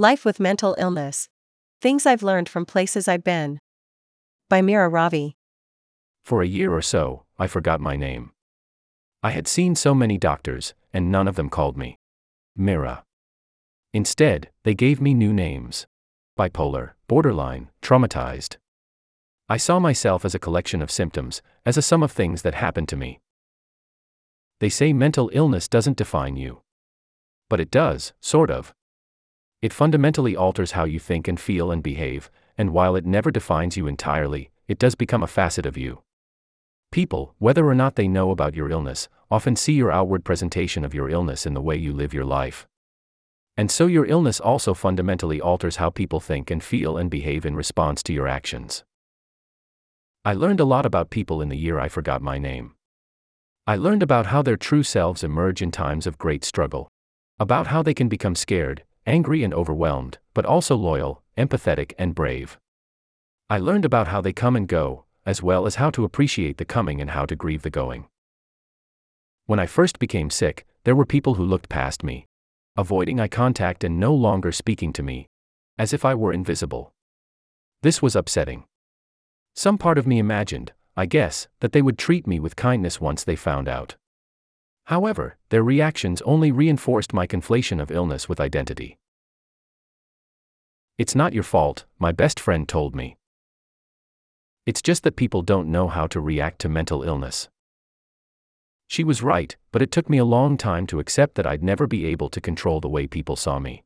Life with Mental Illness Things I've Learned from Places I've Been. By Mira Ravi. For a year or so, I forgot my name. I had seen so many doctors, and none of them called me Mira. Instead, they gave me new names bipolar, borderline, traumatized. I saw myself as a collection of symptoms, as a sum of things that happened to me. They say mental illness doesn't define you. But it does, sort of. It fundamentally alters how you think and feel and behave, and while it never defines you entirely, it does become a facet of you. People, whether or not they know about your illness, often see your outward presentation of your illness in the way you live your life. And so your illness also fundamentally alters how people think and feel and behave in response to your actions. I learned a lot about people in the year I forgot my name. I learned about how their true selves emerge in times of great struggle, about how they can become scared, angry, and overwhelmed, but also loyal, empathetic, and brave. I learned about how they come and go, as well as how to appreciate the coming and how to grieve the going. When I first became sick, there were people who looked past me, avoiding eye contact and no longer speaking to me, as if I were invisible. This was upsetting. Some part of me imagined, I guess, that they would treat me with kindness once they found out. However, their reactions only reinforced my conflation of illness with identity. It's not your fault, my best friend told me. It's just that people don't know how to react to mental illness. She was right, but it took me a long time to accept that I'd never be able to control the way people saw me.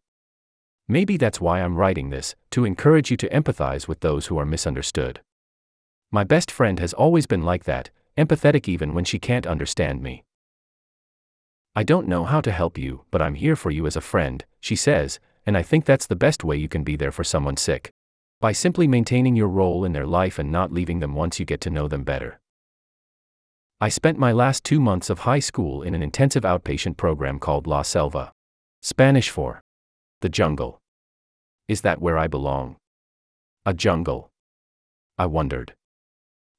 Maybe that's why I'm writing this, to encourage you to empathize with those who are misunderstood. My best friend has always been like that, empathetic even when she can't understand me. I don't know how to help you, but I'm here for you as a friend, she says, and I think that's the best way you can be there for someone sick. By simply maintaining your role in their life and not leaving them once you get to know them better. I spent my last two months of high school in an intensive outpatient program called La Selva. Spanish for the jungle. Is that where I belong? A jungle. I wondered.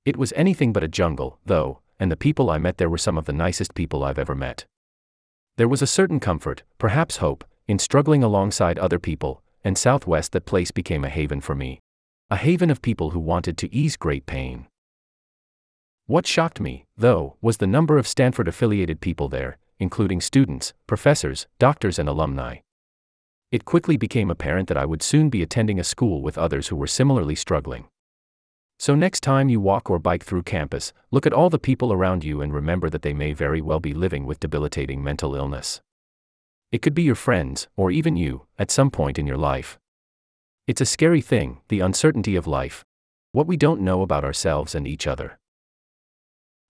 It was anything but a jungle, though, and the people I met there were some of the nicest people I've ever met. There was a certain comfort, perhaps hope, in struggling alongside other people, and Southwest that place became a haven for me. A haven of people who wanted to ease great pain. What shocked me, though, was the number of Stanford affiliated people there, including students, professors, doctors, and alumni. It quickly became apparent that I would soon be attending a school with others who were similarly struggling. So, next time you walk or bike through campus, look at all the people around you and remember that they may very well be living with debilitating mental illness. It could be your friends, or even you, at some point in your life. It's a scary thing, the uncertainty of life. What we don't know about ourselves and each other.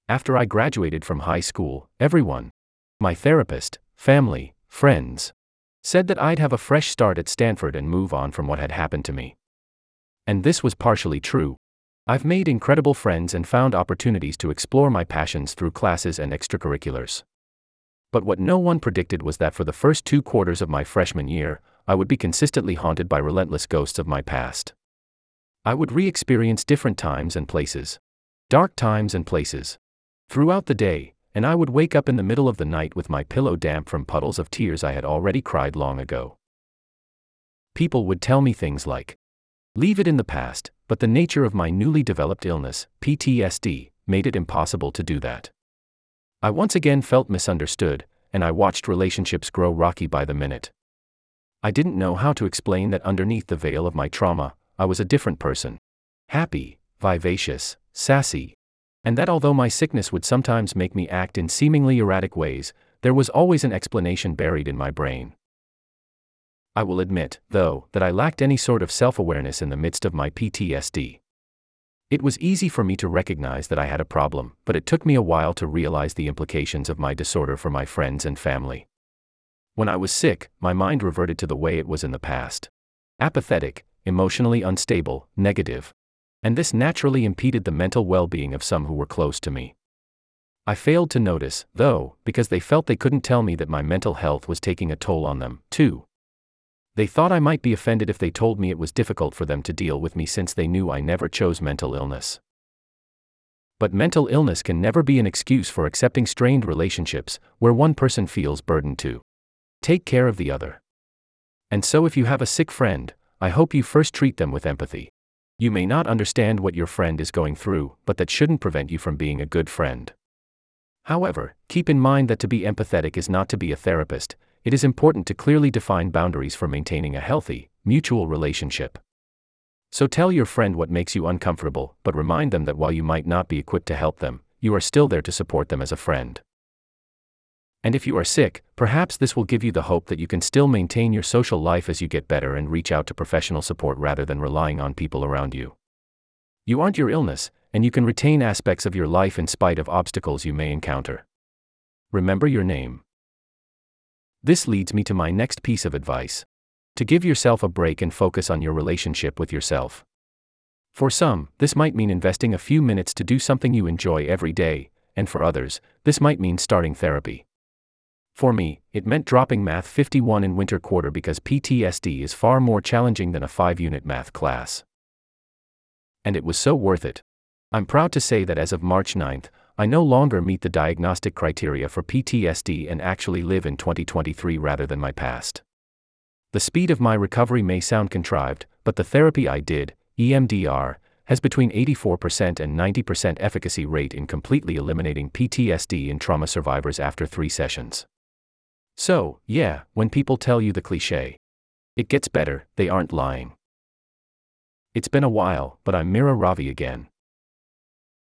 After I graduated from high school, everyone my therapist, family, friends said that I'd have a fresh start at Stanford and move on from what had happened to me. And this was partially true. I've made incredible friends and found opportunities to explore my passions through classes and extracurriculars. But what no one predicted was that for the first two quarters of my freshman year, I would be consistently haunted by relentless ghosts of my past. I would re experience different times and places. Dark times and places throughout the day, and I would wake up in the middle of the night with my pillow damp from puddles of tears I had already cried long ago. People would tell me things like, Leave it in the past, but the nature of my newly developed illness, PTSD, made it impossible to do that. I once again felt misunderstood, and I watched relationships grow rocky by the minute. I didn't know how to explain that underneath the veil of my trauma, I was a different person. Happy, vivacious, sassy, and that although my sickness would sometimes make me act in seemingly erratic ways, there was always an explanation buried in my brain. I will admit, though, that I lacked any sort of self awareness in the midst of my PTSD. It was easy for me to recognize that I had a problem, but it took me a while to realize the implications of my disorder for my friends and family. When I was sick, my mind reverted to the way it was in the past apathetic, emotionally unstable, negative, and this naturally impeded the mental well being of some who were close to me. I failed to notice, though, because they felt they couldn't tell me that my mental health was taking a toll on them, too. They thought I might be offended if they told me it was difficult for them to deal with me since they knew I never chose mental illness. But mental illness can never be an excuse for accepting strained relationships, where one person feels burdened to take care of the other. And so, if you have a sick friend, I hope you first treat them with empathy. You may not understand what your friend is going through, but that shouldn't prevent you from being a good friend. However, keep in mind that to be empathetic is not to be a therapist, it is important to clearly define boundaries for maintaining a healthy, mutual relationship. So tell your friend what makes you uncomfortable, but remind them that while you might not be equipped to help them, you are still there to support them as a friend. And if you are sick, perhaps this will give you the hope that you can still maintain your social life as you get better and reach out to professional support rather than relying on people around you. You aren't your illness, and you can retain aspects of your life in spite of obstacles you may encounter. Remember your name. This leads me to my next piece of advice to give yourself a break and focus on your relationship with yourself. For some, this might mean investing a few minutes to do something you enjoy every day, and for others, this might mean starting therapy. For me, it meant dropping Math 51 in winter quarter because PTSD is far more challenging than a 5 unit math class. And it was so worth it. I'm proud to say that as of March 9th, I no longer meet the diagnostic criteria for PTSD and actually live in 2023 rather than my past. The speed of my recovery may sound contrived, but the therapy I did, EMDR, has between 84% and 90% efficacy rate in completely eliminating PTSD in trauma survivors after three sessions. So, yeah, when people tell you the cliche, it gets better, they aren't lying. It's been a while, but I'm Mira Ravi again.